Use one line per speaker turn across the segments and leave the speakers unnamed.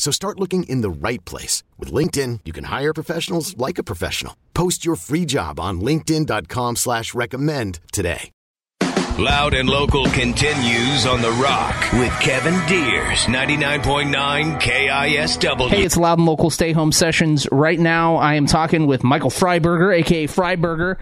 So start looking in the right place. With LinkedIn, you can hire professionals like a professional. Post your free job on linkedin.com slash recommend today.
Loud and Local continues on The Rock with Kevin Deers, 99.9 KISW.
Hey, it's Loud and Local Stay Home Sessions. Right now, I am talking with Michael Freiberger, aka Freiberger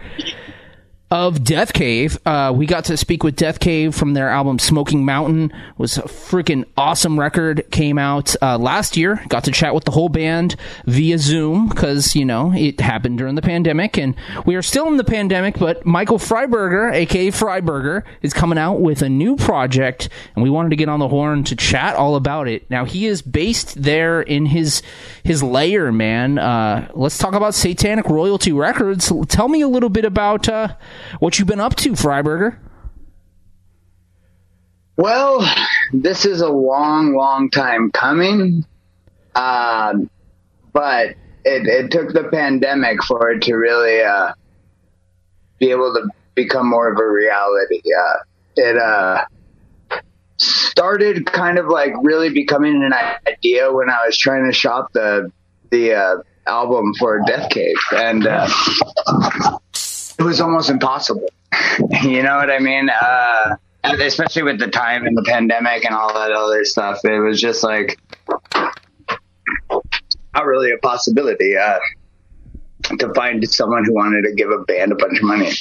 of Death Cave. Uh, we got to speak with Death Cave from their album Smoking Mountain. It was a freaking awesome record. Came out uh, last year. Got to chat with the whole band via Zoom because you know it happened during the pandemic, and we are still in the pandemic. But Michael Freiberger, aka Freiberger, is coming out with a new project, and we wanted to get on the horn to chat all about it. Now he is based there in his his lair, man. Uh, let's talk about Satanik Royalty Records. Tell me a little bit about uh, what you been up to, Freiberger?
Well, this is a long, long time coming, um, but it, it, took the pandemic for it to really uh, be able to become more of a reality. Uh, it uh, started kind of like really becoming an idea when I was trying to shop the the uh, album for Death Cave, and uh, it was almost impossible. you know what I mean? Uh, especially with the time and the pandemic and all that other stuff, it was just like not really a possibility uh, to find someone who wanted to give a band a bunch of money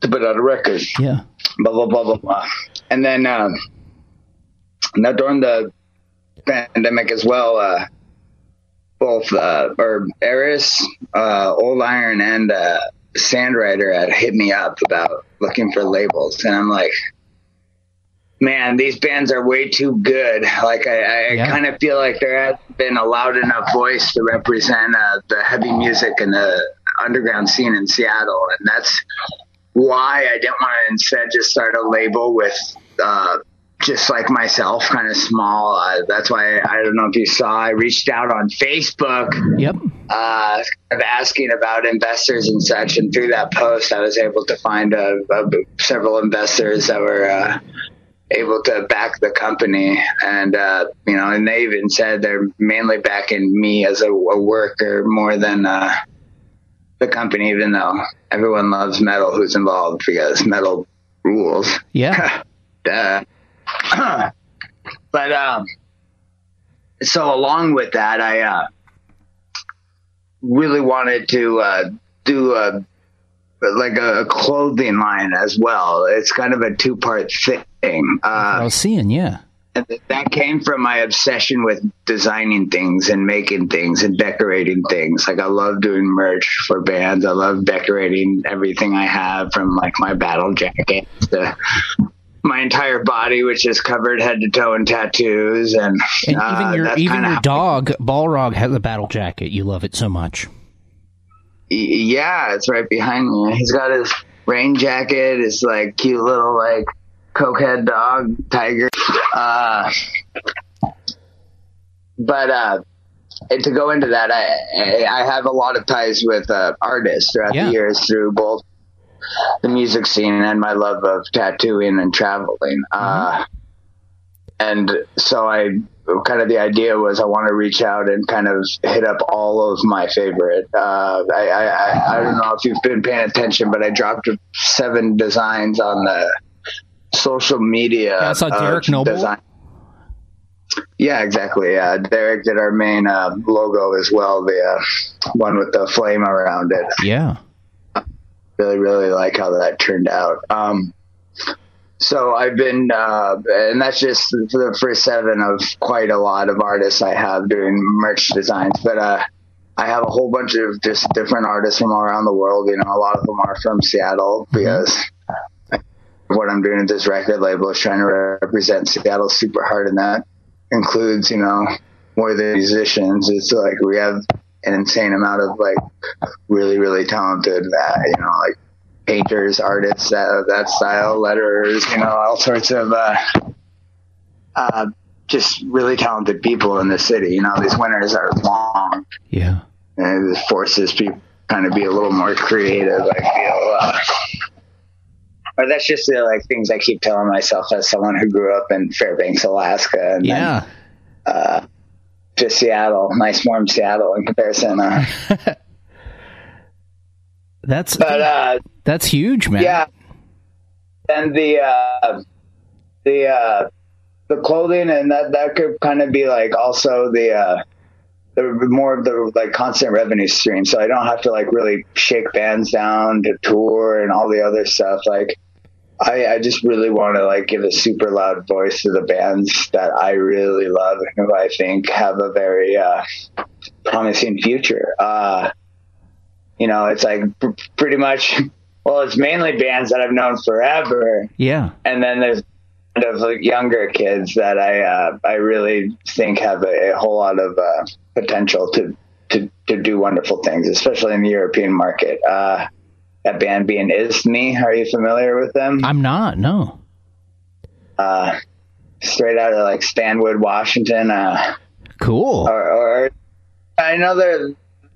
to put out a record.
Yeah.
Blah blah blah blah blah. And then um, now during the pandemic as well, uh, both uh, or Eris, uh, Old Iron, and uh, Sandrider had hit me up about looking for labels, and I'm like, man, these bands are way too good. Like I, I yeah. kind of feel like there hasn't been a loud enough voice to represent uh, the heavy music and the underground scene in Seattle, and that's why I didn't want to instead just start a label with uh, just like myself, kind of small. Uh, that's why I don't know if you saw. I reached out on Facebook.
Yep.
Uh, of asking about investors and such, and through that post, I was able to find a, a, several investors that were uh, able to back the company, and uh, you know, and they even said they're mainly backing me as a, a worker more than uh, the company, even though everyone loves metal who's involved because metal rules.
Yeah.
Duh. but um, so along with that, I uh, really wanted to uh, do a like a clothing line as well. It's kind of a two part thing. Uh,
I was seeing, yeah.
that came from my obsession with designing things and making things and decorating things. Like I love doing merch for bands. I love decorating everything I have from like my battle jacket to my entire body, which is covered head to toe in tattoos, and,
and uh, even your even your dog Balrog has a battle jacket. You love it so much.
Yeah, it's right behind me. He's got his rain jacket, his like cute little like cokehead dog tiger. Uh, but uh, to go into that, I I have a lot of ties with uh, artists throughout yeah. the years through both the music scene and my love of tattooing and traveling. Mm-hmm. Uh, and so I kind of the idea was I want to reach out and kind of hit up all of my favorite. Uh, I, I, I don't know if you've been paying attention, but I dropped seven designs on the social media.
Yeah, I saw Derek Noble. Design.
Yeah, exactly. Yeah, Derek did our main uh, logo as well, the uh, one with the flame around it.
Yeah.
Really, really like how that turned out. Um, so I've been, uh, and that's just the first seven of quite a lot of artists I have doing merch designs. But uh, I have a whole bunch of just different artists from all around the world. You know, a lot of them are from Seattle because what I'm doing at this record label is trying to represent Seattle super hard, and that includes, you know, more than musicians. It's like we have an insane amount of like really, really talented, uh, you know, like painters, artists that of that style, letterers, you know, all sorts of uh, uh, just really talented people in the city. You know, these winters are long,
Yeah.
and it forces people kind of be a little more creative. I feel. Uh, or that's just the like things I keep telling myself as someone who grew up in Fairbanks, Alaska, and
Yeah.
then to Seattle, nice warm Seattle in comparison. Uh,
That's
but uh,
that's huge, man.
yeah, and the uh, the uh, the clothing and that that could kind of be like also the uh, the more of the like constant revenue stream. So I don't have to like really shake bands down to tour and all the other stuff. Like I, I just really want to like give a super loud voice to the bands that I really love and who I think have a very uh, promising future. Uh, you know, it's like pr- pretty much. Well, it's mainly bands that I've known forever,
Yeah.
and then there's kind of like younger kids that I uh, I really think have a, a whole lot of uh, potential to, to to do wonderful things, especially in the European market. Uh, that band being Izthmi, are you familiar with them?
I'm not. No.
Uh, straight out of like Stanwood, Washington. Uh,
Cool.
or, or I know they're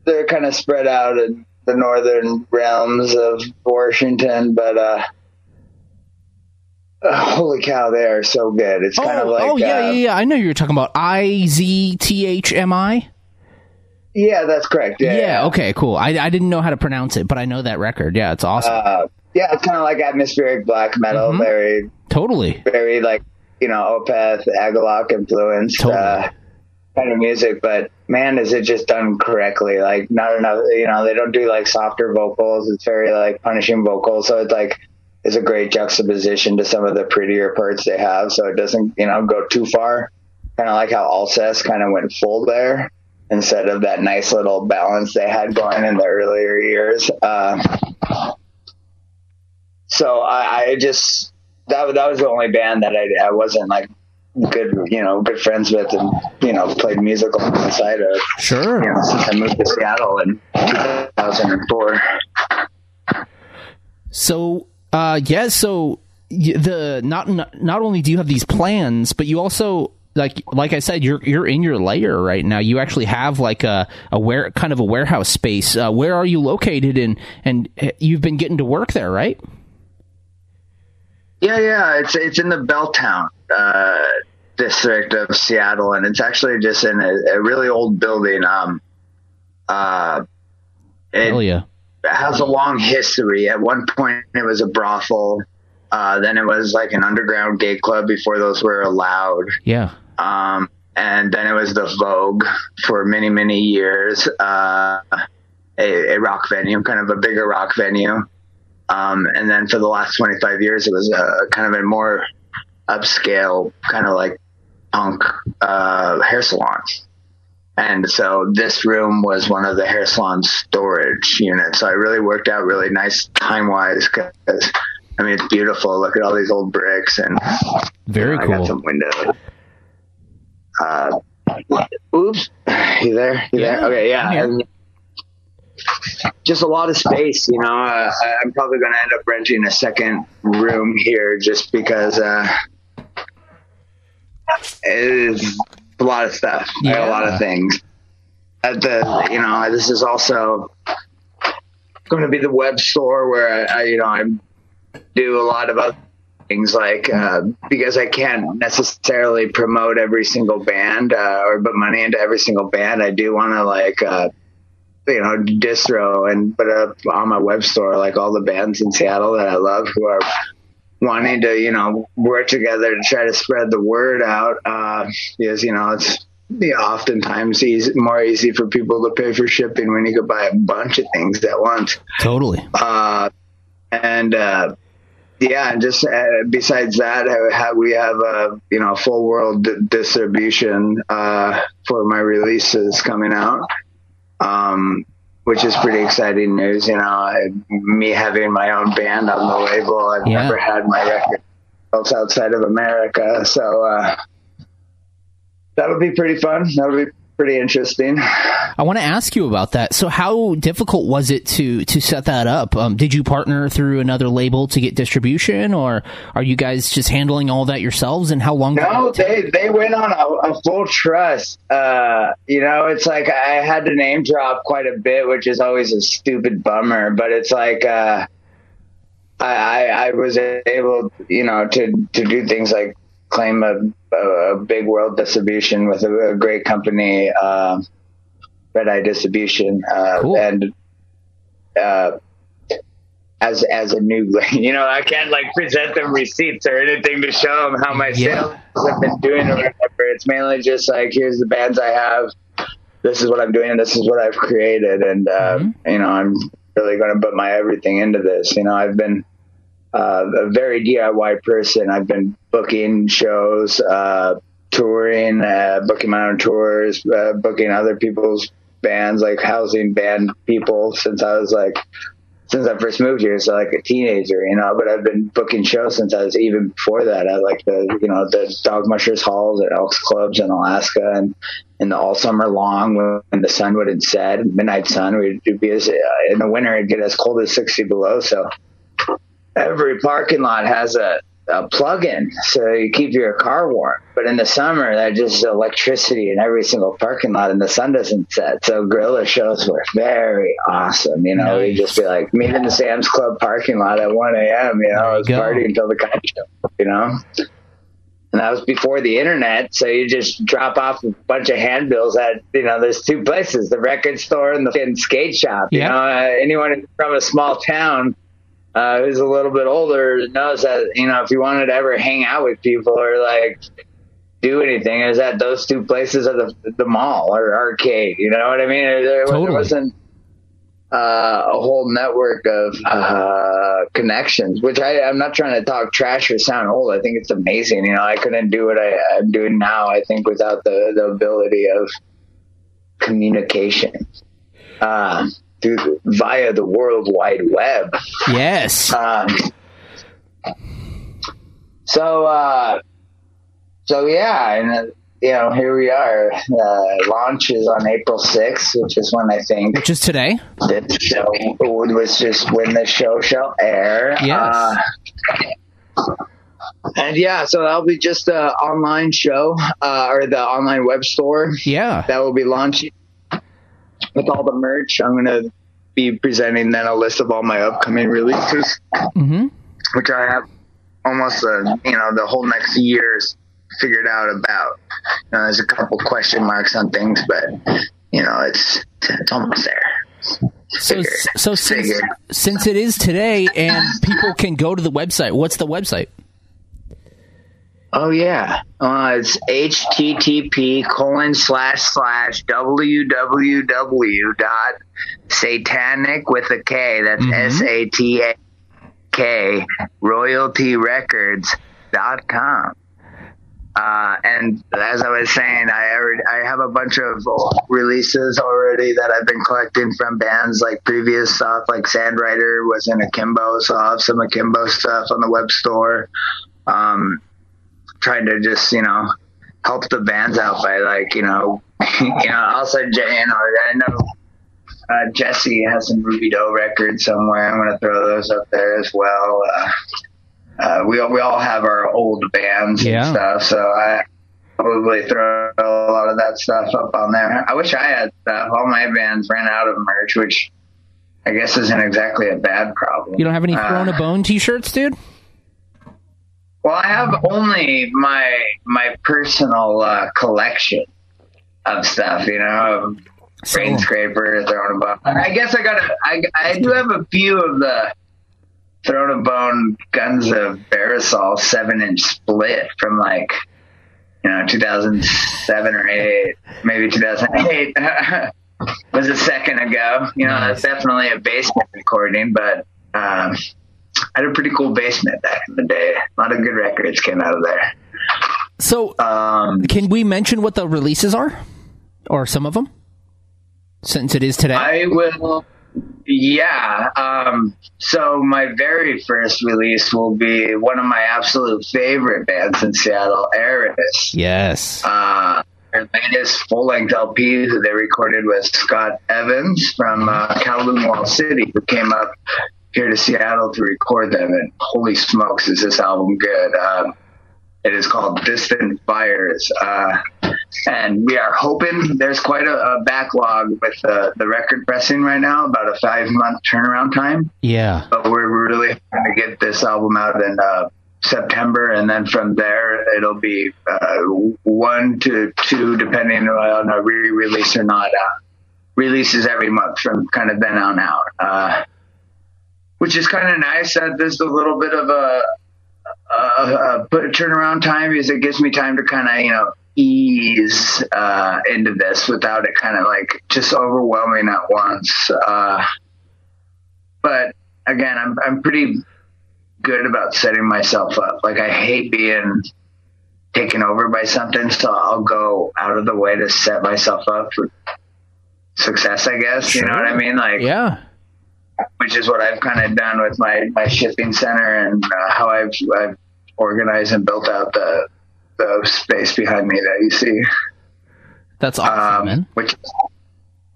they're kind of spread out in the northern realms of Washington, but uh, uh, holy cow, they are so good. It's kind
oh,
of like
oh yeah,
uh,
yeah, yeah. I know you're talking about I Z T H M I.
yeah, that's correct. Yeah,
Yeah. Okay. Cool. I I didn't know how to pronounce it, but I know that record. Yeah, it's awesome.
Uh, yeah, it's kind of like atmospheric black metal,
Mhm.
very,
totally.
very like you know Opeth, Agalloch influenced
Totally.
uh, kind of music. But man, is it just done correctly? Like not enough. You know, they don't do like softer vocals. It's very like punishing vocals. So it's like is a great juxtaposition to some of the prettier parts they have. So it doesn't you know go too far. Kind of like how Alcest kind of went full there instead of that nice little balance they had going in the earlier years. Uh, so I, I just that that was the only band that I, I wasn't like good you know good friends with and you know played music on the side of
Sure.
you know since I moved to Seattle in 2004.
So, uh, yeah. So the not not only do you have these plans, but you also like like I said, you're you're in your lair right now. You actually have like a a where kind of a warehouse space. Uh, where are you located? And and uh, you've been getting to work there, right?
Yeah, yeah, it's it's in the Belltown uh, district of Seattle, and it's actually just in a, a really old building. Um, uh, it,
yeah.
has a long history. At one point, it was a brothel. Uh, then it was like an underground gay club before those were allowed.
Yeah.
Um, and then it was the Vogue for many, many years. Uh, a, a rock venue, kind of a bigger rock venue. Um, and then for the last 25 years, it was a kind of a more upscale, kind of like punk uh, hair salon. And so this room was one of the hair salon storage units. So it really worked out really nice time wise because, I mean, it's beautiful. Look at all these old bricks and
Very
I got
cool.
some windows. Uh, oops. You there? You
Yeah,
there? Okay, yeah. And just a lot of space, you know. Uh, I'm probably going to end up renting a second room here just because uh, it is a lot of stuff. Got a lot of things. At the, you know, this is also going to be the web store where I, I you know, I do a lot of other things like uh, because I can't necessarily promote every single band uh, or put money into every single band. I do want to like uh, you know distro and put up on my web store like all the bands in Seattle that I love who are wanting to, you know, work together to try to spread the word out. Uh, because, you know, it's yeah, oftentimes easy, more easy for people to pay for shipping when you could buy a bunch of things at once.
Totally.
Uh, and, uh, yeah, and just uh, besides that, uh, we have a you know full world d- distribution uh, for my releases coming out, um, which is pretty exciting news. You know, I, me having my own band on the label, I've
Yeah.
never had my record outside of America, so uh, that'll be pretty fun. That'll be pretty interesting.
I want to ask you about that. So, how difficult was it to to set that up? Um, did you partner through another label to get distribution, or are you guys just handling all that yourselves? And how long? did
No, they they went on a, a full trust. Uh, you know, it's like I had to name drop quite a bit, which is always a stupid bummer. But it's like uh, I, I I was able, you know, to to do things like claim a, a, a big world distribution with a, a great company, uh, Red Eye Distribution, uh,
Cool.
and uh, as as a new, you know, I can't like present them receipts or anything to show them how my
Yeah.
sales have been doing or whatever. It's mainly just like here's the bands I have. This is what I'm doing. and This is what I've created, and uh, you know, I'm really going to put my everything into this. You know, I've been uh, a very DIY person. I've been booking shows, uh, touring, uh, booking my own tours, uh, booking other people's bands, like housing band people since I was like, since I first moved here, so like a teenager, you know, but I've been booking shows since I was even before that. I like the, you know, the Dog Mushers Halls at Elks Clubs in Alaska and, and all summer long when the sun wouldn't set, midnight sun, we'd be as, uh, in the winter, it'd get as cold as 60 below. So every parking lot has a, a plug-in so you keep your car warm. But in the summer that just electricity in every single parking lot and the sun doesn't set. So guerrilla shows were very awesome you know? We'd just be like meet in the sam's club parking lot at 1 a.m you know i was partying until the show you know? And that was before the internet, so you just drop off a bunch of handbills at you know there's two places, the record store and the skate shop. You know, uh, anyone from a small town uh, who's a little bit older knows that you know if you wanted to ever hang out with people or like do anything, is at those two places at the the mall or arcade. You know what I mean? There, there
Totally.
wasn't uh, a whole network of uh, connections, which I, I'm not trying to talk trash or sound old. I think it's amazing. You know, I couldn't do what I, I'm doing now. I think without the the ability of communication. Uh, through via the World Wide Web.
Yes.
Um, so, uh, so yeah, and uh, you know, here we are. Uh, launch is on April sixth, which is when I think
Which is today.
this show was just when the show shall air.
Yes.
Uh, and yeah, so that'll be just a online show uh, or the online web store
Yeah.
that will be launching with all the merch. I'm going to be presenting then a list of all my upcoming releases,
Mm-hmm.
which I have almost a, you know the whole next year's figured out about. You know, there's a couple question marks on things, but you know it's it's almost there.
So,
Figured.
so since,
Figured.
since it is today and people can go to the website, what's the website?
Oh yeah, uh, it's http colon slash slash www dot satanic with a K. That's S A T A K royaltyrecords dot com. Uh, and as I was saying, I already, I have a bunch of releases already that I've been collecting from bands like previous stuff, like Sandrider was in Akimbo, so I have some Akimbo stuff on the web store. Um, trying to just you know help the bands out by like you know you know also you know I know uh, Jesse has some Ruby Doe records somewhere. I'm gonna throw those up there as well. Uh, uh, we all, we all have our old bands
Yeah.
and stuff, so I probably throw a lot of that stuff up on there. I wish I had stuff. All my bands ran out of merch, which I guess isn't exactly a bad problem.
You don't have any
Uh,
Throne of Bone t-shirts, dude?
Well, I have only my my personal uh, collection of stuff, you know, brain scraper, Throne of Bone. I guess I got a, I, I do have a few of the Throne of Bone Guns of Barisal seven inch split from like you know 2007 or eight, maybe 2008. was a second ago. You know, that's definitely a basement recording, but um, I had a pretty cool basement back in the day. A lot of good records came out of there.
So,
Um,
can we mention what the releases are, or some of them, since it is today?
I will. Yeah. Um, so my very first release will be one of my absolute favorite bands in Seattle, Eris.
yes.
Uh, their latest full length LP that they recorded with Scott Evans from uh, Kowloon Walled City, who came up here to Seattle to record them. And holy smokes, is this album good! Um, it is called Distant Fires. Uh, and we are hoping there's quite a, a backlog with uh, the record pressing right now, about a five month turnaround time.
yeah.
But we're really trying to get this album out in uh, September, and then from there it'll be uh, one to two, depending on a re-release or not. Uh, releases every month from kind of then on out, uh, which is kind of nice. That there's a little bit of a, a, a a turnaround time because it gives me time to kind of you know ease uh, into this without it kind of like just overwhelming at once. Uh, but again, I'm I'm pretty good about setting myself up. Like I hate being taken over by something, so I'll go out of the way to set myself up for success. I guess you know what I mean. Like
Yeah.
Which is what I've kind of done with my, my shipping center and uh, how I've, I've organized and built out the, the space behind me that you see,
That's awesome,
um,
man.
which is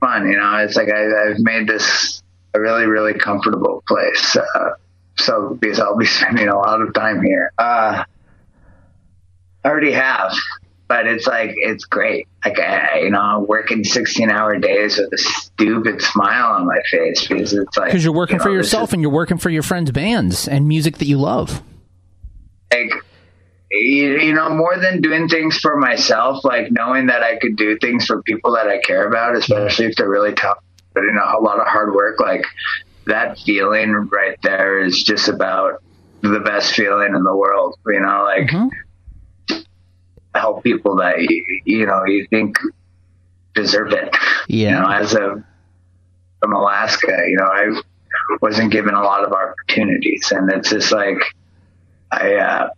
fun. You know, it's like I, I've made this a really, really comfortable place. Uh, so because I'll be spending a lot of time here. Uh, I already have, but it's like, it's great. Like, I, you know, I'm working 16 hour days with a stupid smile on my face because it's like,
Because you're working
you
for
know, this
yourself
is-
and you're working for your friends' bands and music that you love.
like you, you know more than doing things for myself like knowing that i could do things for people that i care about especially if they're really tough but you know a lot of hard work like that feeling right there is just about the best feeling in the world you know like
Mm-hmm.
Help people that you, know you think deserve it
Yeah.
you know as a from alaska you know i wasn't given a lot of opportunities and it's just like I uh,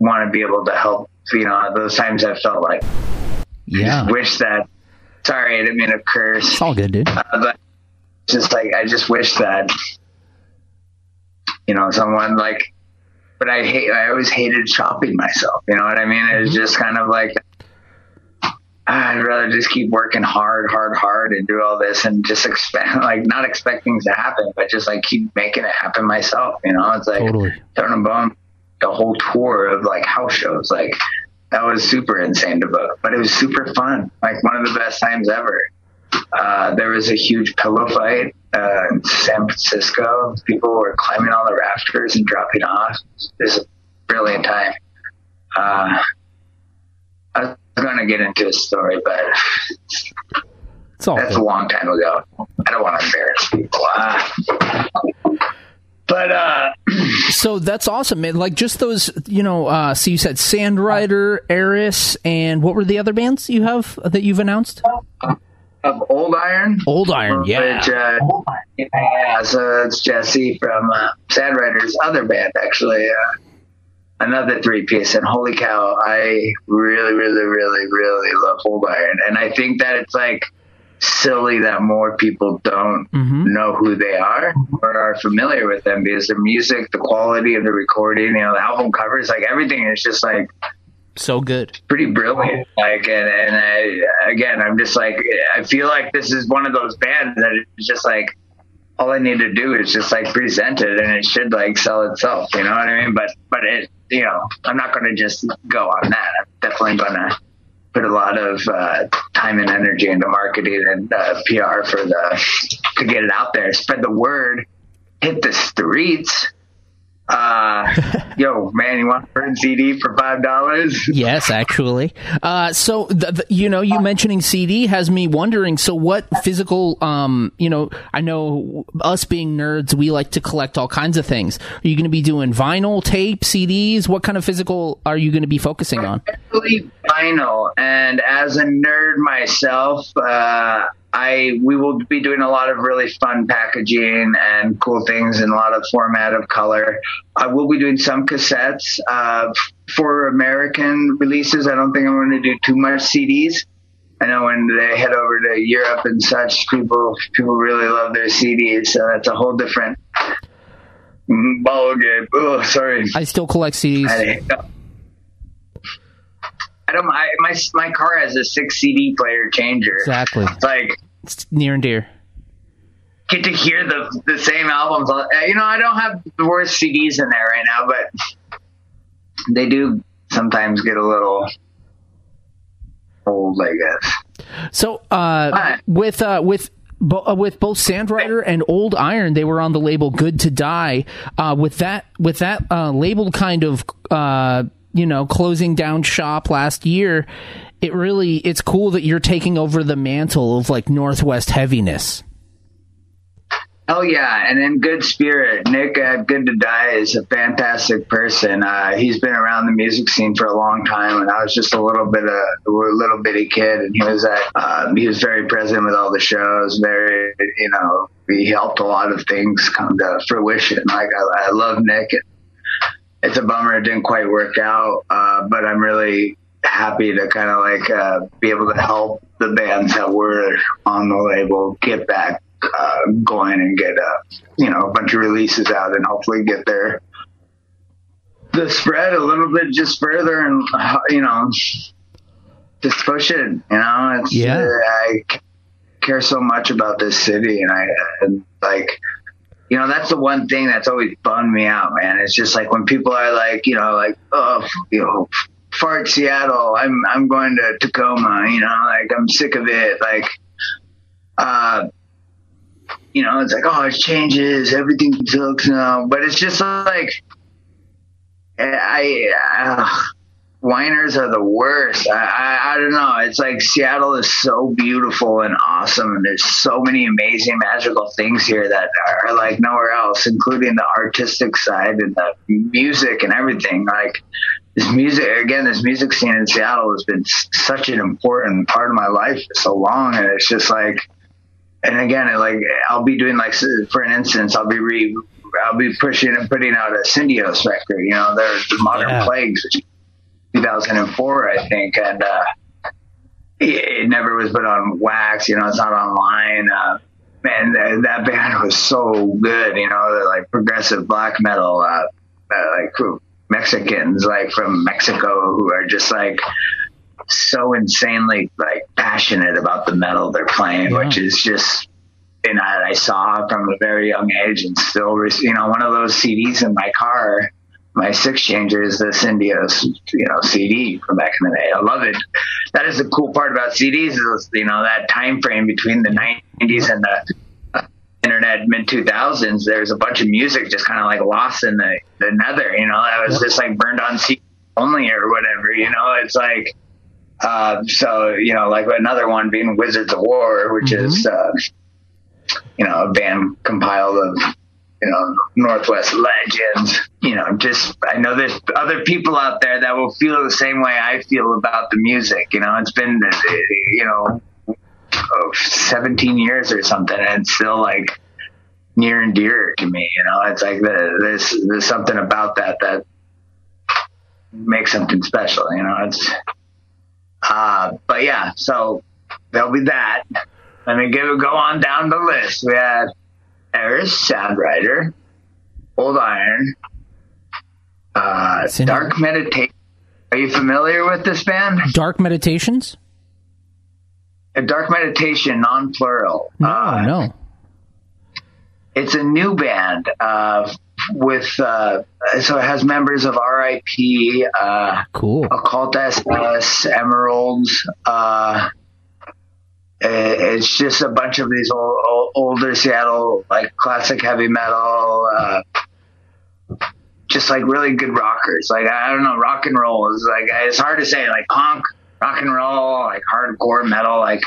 want to be able to help. You know, those times I felt like
Yeah.
wish that. Sorry, I didn't mean to curse.
It's all good, dude.
Uh, but just like I just wish that you know someone like. But I hate. I always hated shopping myself. You know what I mean? It was mm-hmm. just kind of like. Ah, I'd rather just keep working hard, hard, hard, and do all this, and just expect, like, not expect things to happen, but just like keep making it happen myself. You know, it's like
Totally.
Throne and Bone, the whole tour of like house shows, like that was super insane to book, but it was super fun. Like one of the best times ever. Uh, there was a huge pillow fight uh, in San Francisco. People were climbing on the rafters and dropping off. It was a brilliant time. Uh, I was going to get into a story, but
It's all
that's a long time ago. I don't want to embarrass people. Uh, but uh,
So that's awesome, man. Like just those, you know. Uh, so you said Sandrider, Eris, and what were the other bands you have that you've announced?
Of Old Iron,
Old Iron, yeah.
Which, uh, yeah, so it's Jesse from uh, Sandrider's other band, actually. Uh, another three piece. And holy cow, I really, really, really, really love Old Iron. And I think that it's like silly that more people don't
Mm-hmm.
know who they are or are familiar with them because their music, the quality of the recording, you know, the album covers, like everything is just like
So good.
pretty brilliant. Like, and, and I, again, I'm just like, I feel like this is one of those bands that it's just like, all I need to do is just like present it and it should like sell itself. You know what I mean? But, but it, you know, I'm not going to just go on that. I'm definitely going to put a lot of uh, time and energy into marketing and uh, PR for the, to get it out there, spread the word, hit the streets. Uh, yo, man, you want a print CD for five dollars?
Yes, actually. Uh, so the, the, you know, you mentioning CD has me wondering. So what physical? Um, you know, I know us being nerds, we like to collect all kinds of things. Are you going to be doing vinyl, tape, CDs? What kind of physical are you going to be focusing on?
Vinyl. And as a nerd myself, uh, I we will be doing a lot of really fun packaging and cool things in a lot of format of color. I will be doing some cassettes uh, for American releases. I don't think I'm going to do too much CDs. I know when they head over to Europe and such, people people really love their CDs. So that's a whole different ball game. Oh, sorry.
I still collect CDs.
I, I don't. I, my my car has a six CD player changer.
Exactly.
It's like
It's near and dear.
get to hear the the same albums. Uh, You know, I don't have the worst CDs in there right now, but they do sometimes get a little old, I guess.
So uh, with uh, with bo- uh, with both Sandrider and Old Iron, they were on the label Good to Die. Uh, with that with that uh, label kind of uh, you know closing down shop last year, it really it's cool that you're taking over the mantle of like Northwest heaviness.
Oh yeah, and in good spirit, Nick at Good to Die is a fantastic person. Uh, he's been around the music scene for a long time, and I was just a little bit of a little bitty kid, and he was at um, he was very present with all the shows. Very, you know, he helped a lot of things come to fruition. Like I, I love Nick. It's a bummer it didn't quite work out, uh, but I'm really happy to kind of like uh, be able to help the bands that were on the label get back uh, going and get uh, you know a bunch of releases out and hopefully get their the spread a little bit just further and uh, you know just push it. You know, it's
Yeah.
uh, I care so much about this city and I and like you know that's the one thing that's always bummed me out, man. It's just like when people are like you know like oh you know fart Seattle, I'm I'm going to Tacoma. You know, like I'm sick of it. Like uh you know, it's like, oh, it changes, everything sucks now. But it's just like, I, uh, whiners are the worst. I, I, I don't know. It's like Seattle is so beautiful and awesome, and there's so many amazing, magical things here that are like nowhere else, including the artistic side and the music and everything. Like, this music again this music scene in seattle has been such an important part of my life for so long and it's just like and again, it, like I'll be doing like for an instance, I'll be re, I'll be pushing and putting out a Syndios record. You know, they're the Modern
Yeah.
Plagues, which 2004, I think, and uh, it, it never was put on wax. You know, it's not online. Uh, man, that, that band was so good. You know, they're like progressive black metal, uh, uh, like Mexicans, like from Mexico, who are just like so insanely like passionate about the metal they're playing,
Yeah.
which is just and I, I saw from a very young age and still, you know, one of those CDs in my car, my six changer is the Syndios, you know, CD from back in the day. I love it. That is the cool part about CDs is, you know, that time frame between the 90s and the internet mid 2000s. There's a bunch of music just kind of like lost in the, the nether, you know, that was just like burned on CD only or whatever, you know, it's like, uh, so, you know, like another one being Wizards of War, which is, uh, you know, a band compiled of, you know, Northwest legends. You know, just I know there's other people out there that will feel the same way I feel about the music. You know, it's been, uh, you know, oh, 17 years or something, and it's still like near and dear to me. You know, it's like the, there's there's something about that that makes something special. You know, it's. Uh, but yeah, so there'll be that. Let me give, go on down the list. We had Eris, Sandrider, Old Iron, uh, Dark Meditation. Are you familiar with this band?
Dark Meditations?
Uh, Dark Meditation, non-plural.
No,
Uh,
no.
It's a new band uh, with, uh, so it has members of RIP, uh,
Cool.
Occult SS, Emeralds. Uh, it's just a bunch of these old, old, older Seattle like classic heavy metal. Uh, just like really good rockers. Like I don't know, rock and roll is like it's hard to say. Like punk, rock and roll, like hardcore metal, like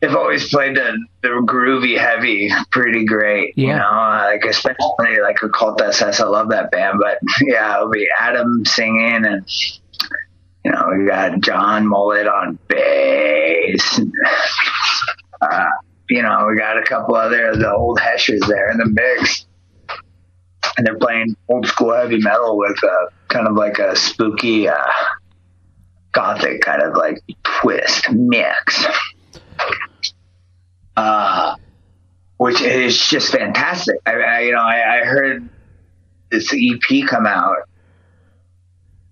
they've always played the, the groovy heavy pretty great.
Yeah.
You know, like especially like a Occult SS. I love that band, but yeah, it'll be Adam singing and you know we got John Mullet on bass. Uh, you know, we got a couple other the old Heshers there in the mix. And they're playing old school heavy metal with uh, kind of like a spooky, uh, gothic kind of like twist mix. Uh, which is just fantastic. I, I you know, I, I heard this EP come out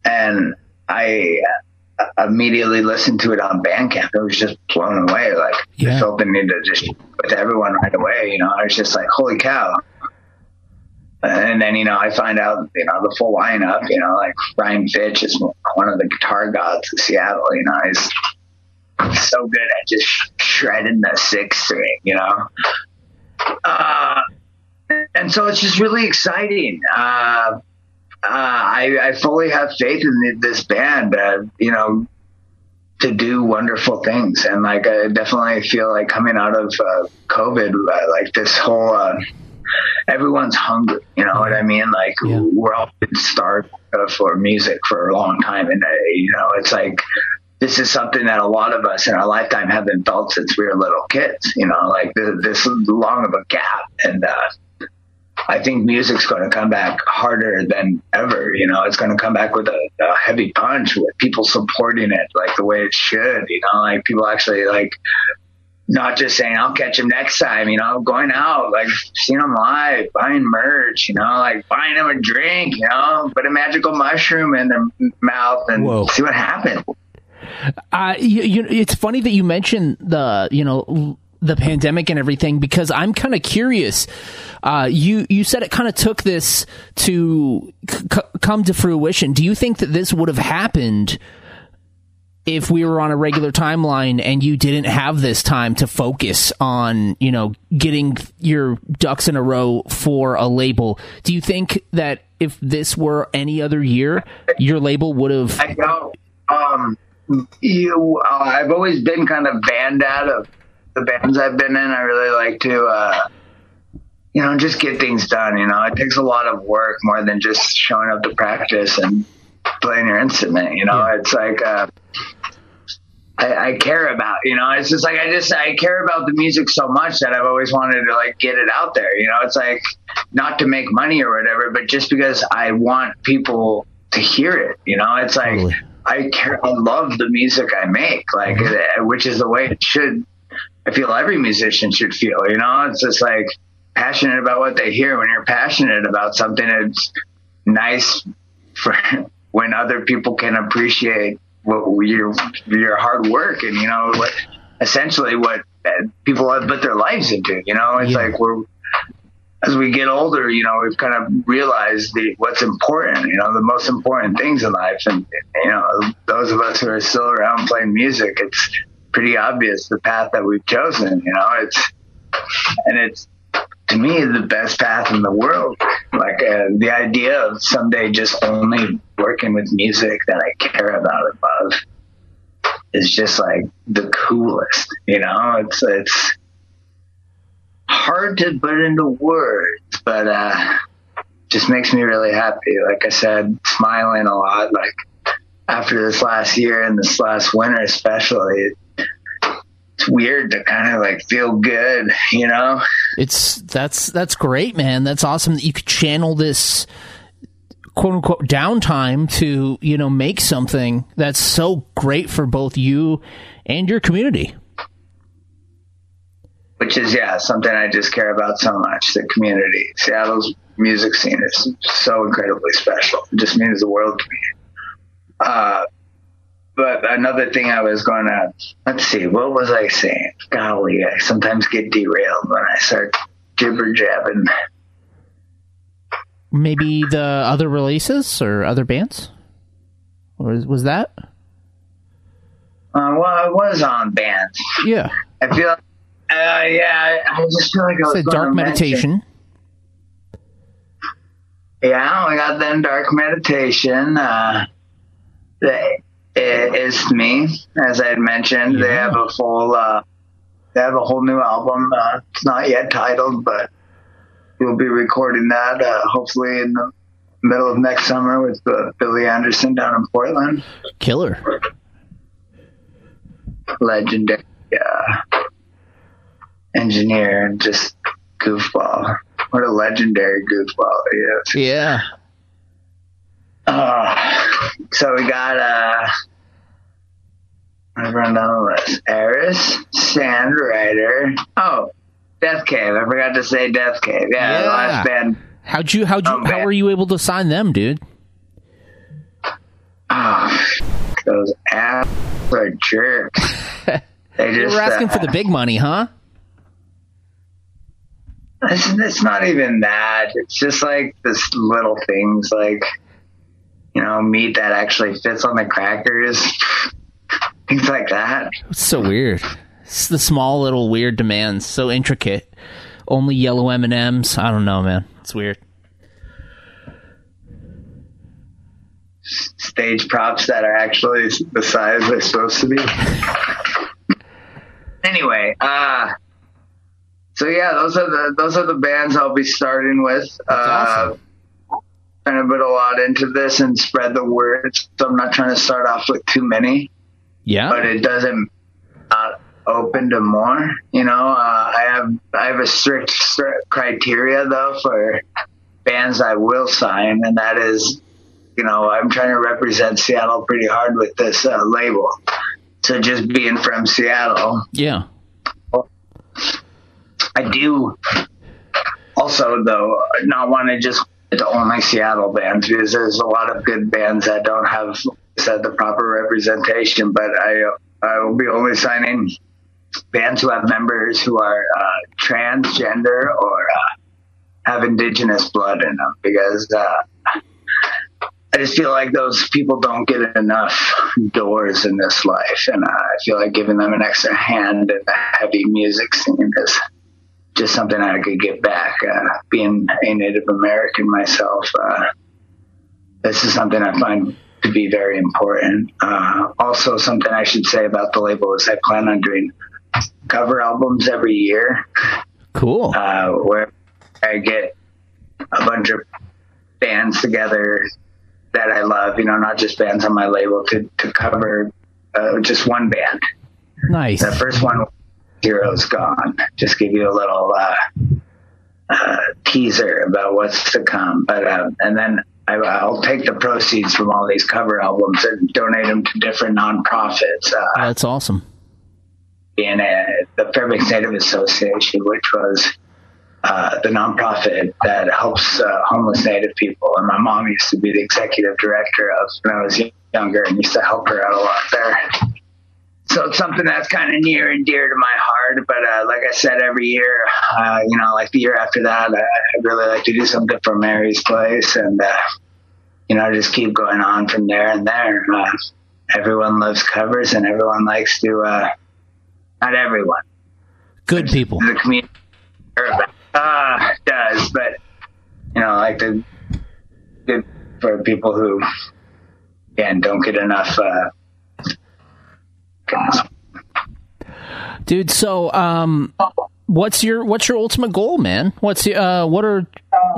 and I uh, immediately listened to it on Bandcamp. I was just blown away. Like,
Yeah.
just opening to just with everyone right away. You know, I was just like, holy cow. And then, you know, I find out, you know, the full lineup, you know, like Ryan Fitch is one of the guitar gods of Seattle, you know, he's so good at just shredding the six string, you know. Uh, and so it's just really exciting. Uh, uh, I, I fully have faith in this band, uh, you know, to do wonderful things. And like, I definitely feel like coming out of uh, COVID, uh, like this whole, everyone's hungry. You know what I mean? Like
Yeah.
we're all been starved for music for a long time, and uh, you know, it's like this is something that a lot of us in our lifetime have been felt since we were little kids. You know, like th- this long of a gap, and uh, I think music's going to come back harder than ever. You know, it's going to come back with a, a heavy punch with people supporting it like the way it should. You know, like people actually like not just saying I'll catch him next time, you know, going out, like seeing him live, buying merch, you know, like buying him a drink, you know, put a magical mushroom in their mouth and
Whoa.
see what happens.
Uh, you, you, it's funny that you mentioned the, you know, the pandemic and everything because I'm kind of curious. Uh, you you said it kind of took this to c- come to fruition. Do you think that this would have happened if we were on a regular timeline and you didn't have this time to focus on, you know, getting your ducks in a row for a label? Do you think that if this were any other year, your label would have?
I know. Um, you, uh, I've always been kind of banned out of the bands I've been in. I really like to, uh, you know, just get things done. You know, it takes a lot of work more than just showing up to practice and playing your instrument. You know, it's like, uh, I, I care about, you know, it's just like, I just, I care about the music so much that I've always wanted to like get it out there. You know, it's like not to make money or whatever, but just because I want people to hear it, you know, it's like,
Totally.
I care, I love the music I make, like, uh, which is the way it should, I feel every musician should feel, you know, it's just like passionate about what they hear. When you're passionate about something, it's nice for when other people can appreciate what your your hard work and you know what essentially what uh, people have put their lives into. You know, it's
Yeah.
like we're as we get older, you know, we've kind of realized the what's important. You know, the most important things in life, and you know, those of us who are still around playing music, it's pretty obvious the path that we've chosen. You know, it's and it's to me the best path in the world. Like uh, the idea of someday just only working with music that I care about and love is just like the coolest. You know, it's it's hard to put into words, but uh, just makes me really happy. Like I said, smiling a lot. Like after this last year and this last winter, especially. Weird to kind of like feel good, you know?
It's that's that's great, man. That's awesome that you could channel this quote unquote downtime to you know make something that's so great for both you and your community.
which is yeah something I just care about so much. The community, Seattle's music scene is so incredibly special. It just means the world to me. Uh, but another thing I was going to let's see, what was I saying? Golly, I sometimes get derailed when I start jibber jabbing.
Maybe the other releases or other bands, or was, was that?
Uh, well, I was on bands.
Yeah,
I feel, uh, yeah, I just feel like I was
said
gonna
Dark Meditation.
Yeah, we got then Dark Meditation. Uh, the Izthmi, as I had mentioned, they have a full, uh, they have a whole new album. Uh, it's not yet titled, but we'll be recording that uh, hopefully in the middle of next summer with uh, Billy Anderson down in Portland.
Killer.
Legendary uh, engineer and just goofball. What a legendary goofball he is.
Yeah.
Uh, so we got uh down the list. Eris, Sandrider. Oh, Death Cave. I forgot to say Death Cave. Yeah, the
Yeah.
last band.
How'd you how'd you
Oh,
how were you able to sign them, dude?
Oh, those ass are jerks. They
You
just
were asking
uh,
for the big money, huh?
It's, it's not even that. It's just like this little things like, you know, meat that actually fits on the crackers. things like that.
It's so weird. It's the small little weird demands, so intricate. Only yellow M and M's. I don't know, man. It's weird.
Stage props that are actually the size they're supposed to be. anyway, uh, so yeah, those are the those are the bands I'll be starting with. Uh,
awesome.
Trying to put a lot into this and spread the word. So I'm not trying to start off with too many.
Yeah.
but it doesn't not open to more. You know, uh, I have I have a strict, strict criteria though for bands I will sign, and that is, you know, I'm trying to represent Seattle pretty hard with this uh, label. So just being from Seattle,
yeah.
I do also though not want to just to only Seattle bands because there's a lot of good bands that don't have said the proper representation. But I I will be only signing bands who have members who are uh, transgender or uh, have indigenous blood in them because uh, I just feel like those people don't get enough doors in this life, and I feel like giving them an extra hand in the heavy music scene is just something I could get back. Uh, being a Native American myself, uh, this is something I find to be very important. Uh, also, something I should say about the label is I plan on doing cover albums every year
Cool.
uh, where I get a bunch of bands together that I love, you know, not just bands on my label, to, to cover uh, just one band.
nice.
The first one, Heroes Gone, just give you a little uh, uh, teaser about what's to come. But uh, and then I, I'll take the proceeds from all these cover albums and donate them to different nonprofits. Uh,
That's awesome.
in uh the Fairbanks Native Association, which was uh, the nonprofit that helps uh, homeless Native people. And my mom used to be the executive director of when I was younger and used to help her out a lot there. So it's something that's kind of near and dear to my heart. But uh, like I said, every year, uh, you know, like the year after that, I, I really like to do something for Mary's Place and, uh, you know, just keep going on from there and there. Uh, everyone loves covers and everyone likes to, uh, not everyone,
Good people.
the community uh, does, but you know, like the good for people who again don't get enough.
Dude, so um what's your what's your ultimate goal, man? What's uh what are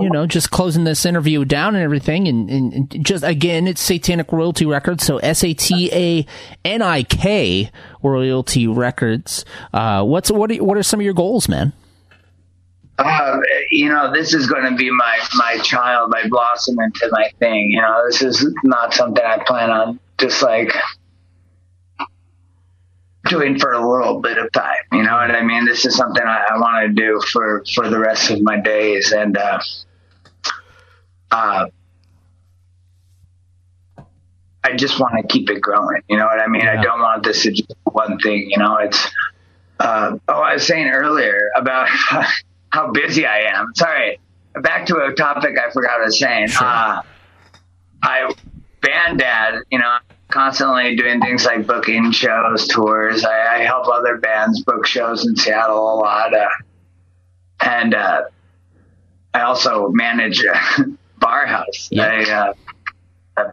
you know, just closing this interview down and everything and, and, and just again it's Satanik Royalty Records, so S A T A N I K Royalty Records. Uh what's what are, what are some of your goals, man?
uh, you know, this is going to be my my child. my blossom into my thing. You know, this is not something I plan on just like doing for a little bit of time. You know what I mean? This is something I, I want to do for for the rest of my days, and uh, uh, I just want to keep it growing. You know what I mean? I don't want this to just be one thing. You know, it's. Uh, oh, I was saying earlier about how busy I am. Sorry. Back to a topic I forgot I was saying. Uh, I band dad, you know, constantly doing things like booking shows, tours. I, I help other bands book shows in Seattle a lot. Uh, and uh, I also manage a Bar House,
Yeah.
a, uh, a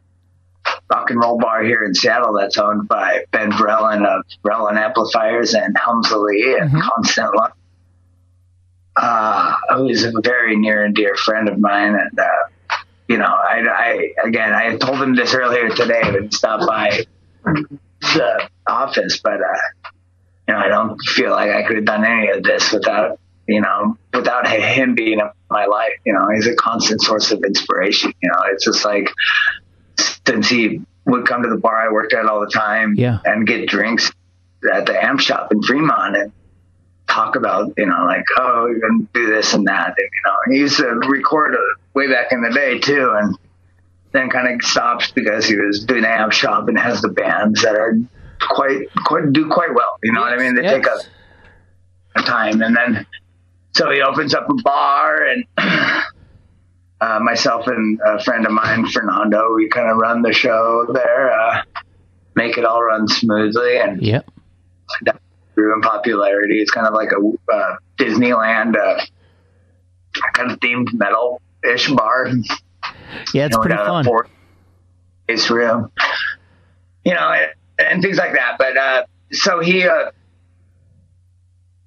rock and roll bar here in Seattle that's owned by Ben Verellen of Verellen Amplifiers and Helms Alee and Constant Love. Uh, who's a very near and dear friend of mine, and uh, you know, I, I again, I told him this earlier today when he stopped by the office, but uh, you know, I don't feel like I could have done any of this without, you know, without him being in my life. You know, he's a constant source of inspiration. You know, it's just like since he would come to the bar I worked at all the time,
Yeah.
and get drinks at the amp shop in Fremont and talk about, you know, like, oh, you're gonna do this and that. And, you know, he used to record uh, way back in the day too, and then kind of stops because he was doing the amp shop and has the bands that are quite, quite do quite well. You know what I mean? They
Yes.
take a, a time, and then so he opens up a bar, and uh, myself and a friend of mine, Fernando, we kind of run the show there, uh, make it all run smoothly, and
yeah,
that grew in popularity. It's kind of like a uh, Disneyland uh, kind of themed metal ish bar.
Yeah, it's
You know,
pretty fun.
space room, you know, and, and things like that. But uh, so he, uh,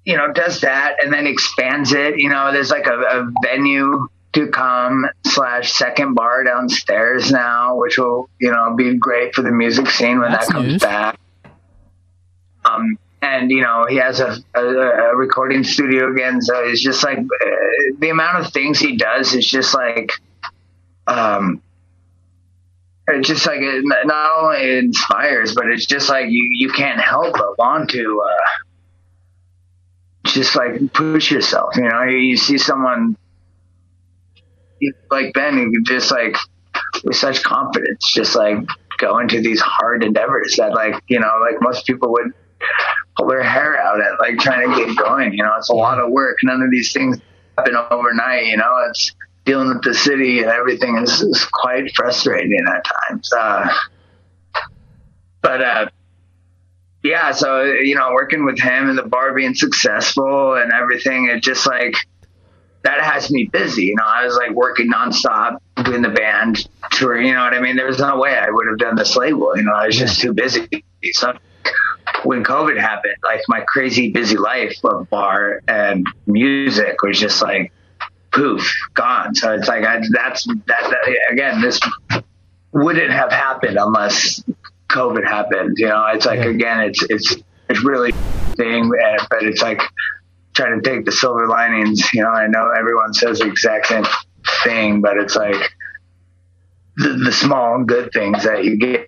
you know, does that and then expands it. You know, there's like a, a venue to come slash second bar downstairs now, which will you know be great for the music scene when
That's
that comes
news.
back. Um, and you know he has a, a, a recording studio again, so it's just like uh, the amount of things he does is just like um, it's just like it not only inspires, but it's just like you you can't help but want to uh, just like push yourself. You know, you, you see someone like Ben who just like with such confidence, just like go into these hard endeavors that like you know like most people would pull their hair out at like trying to get going. You know, it's a lot of work. None of these things happen overnight. You know, it's dealing with the city and everything is, is quite frustrating at times. Uh, but uh, yeah, so you know, working with him and the bar being successful and everything, it just like that has me busy. You know, I was like working nonstop doing the band tour. You know what I mean? There was no way I would have done this label. You know, I was just too busy. So when COVID happened, like my crazy busy life of bar and music was just like poof, gone. So it's like I, that's that, that again. This wouldn't have happened unless COVID happened. You know, it's like
Yeah.
again, it's it's it's really thing, uh, but it's like trying to take the silver linings. You know, I know everyone says the exact same thing, but it's like the, the small good things that you get.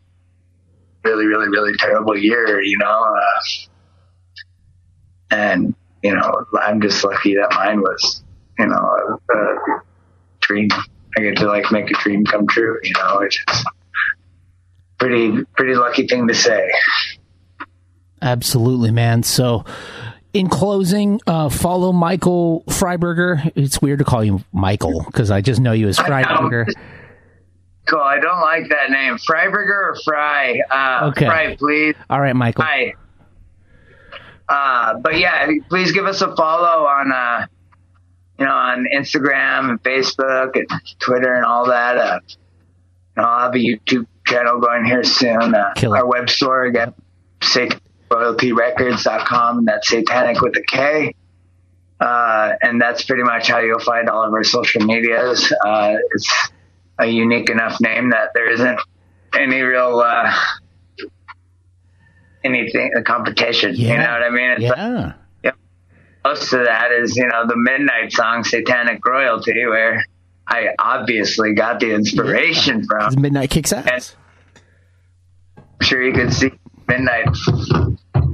Really, really, really terrible year. You know, uh, and you know, I'm just lucky that mine was, you know, a, a dream. I get to like make a dream come true. You know, which is pretty, pretty lucky thing to say.
Absolutely, man. So, in closing, uh, follow Michael Freiberger. It's weird to call you Michael because I just know you as. Freiberger.
Cool. I don't like that name, Freiberger or Fry. Uh,
Okay.
Fry, please.
All right, Michael.
Hi. Uh, but yeah, please give us a follow on, uh, you know, on Instagram and Facebook and Twitter and all that. Uh, you know, I'll have a YouTube channel going here soon. Uh, our web store again, satanikroyaltyrecords.com. And that's satanic with a K. Uh, and that's pretty much how you'll find all of our social medias. Uh, it's a unique enough name that there isn't any real, uh, anything, a competition. You know what I mean? It's like,
Yeah.
most of that is, you know, the midnight song Satanic Royalty, where I obviously got the inspiration from.
Midnight kicks ass.
I'm sure you can see midnight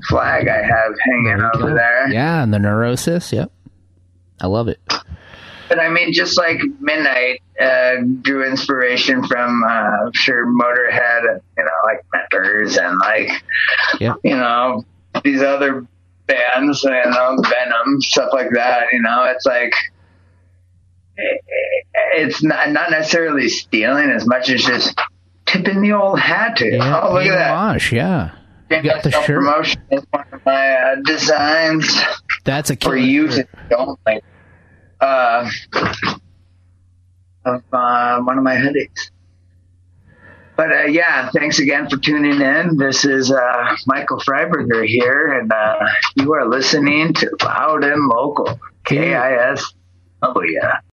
flag I have hanging over there.
Yeah, and the neurosis. Yep. I love it.
But I mean, just like Midnight uh, drew inspiration from, uh, I'm sure Motorhead, you know, like Mentors and like,
Yep.
you know, these other bands, you know, Venom, stuff like that. You know, it's like, it's not, not necessarily stealing as much as just tipping the old hat to.
Yeah.
oh, look at that.
Homage, yeah. You got the shirt.
promotion is one of my uh, designs
That's a
for you
shirt.
it only. Uh, of uh, one of my headaches. But uh, yeah, thanks again for tuning in. This is uh, Michael Freiberger here, and uh, you are listening to Loud and Local, KIS. Oh, yeah.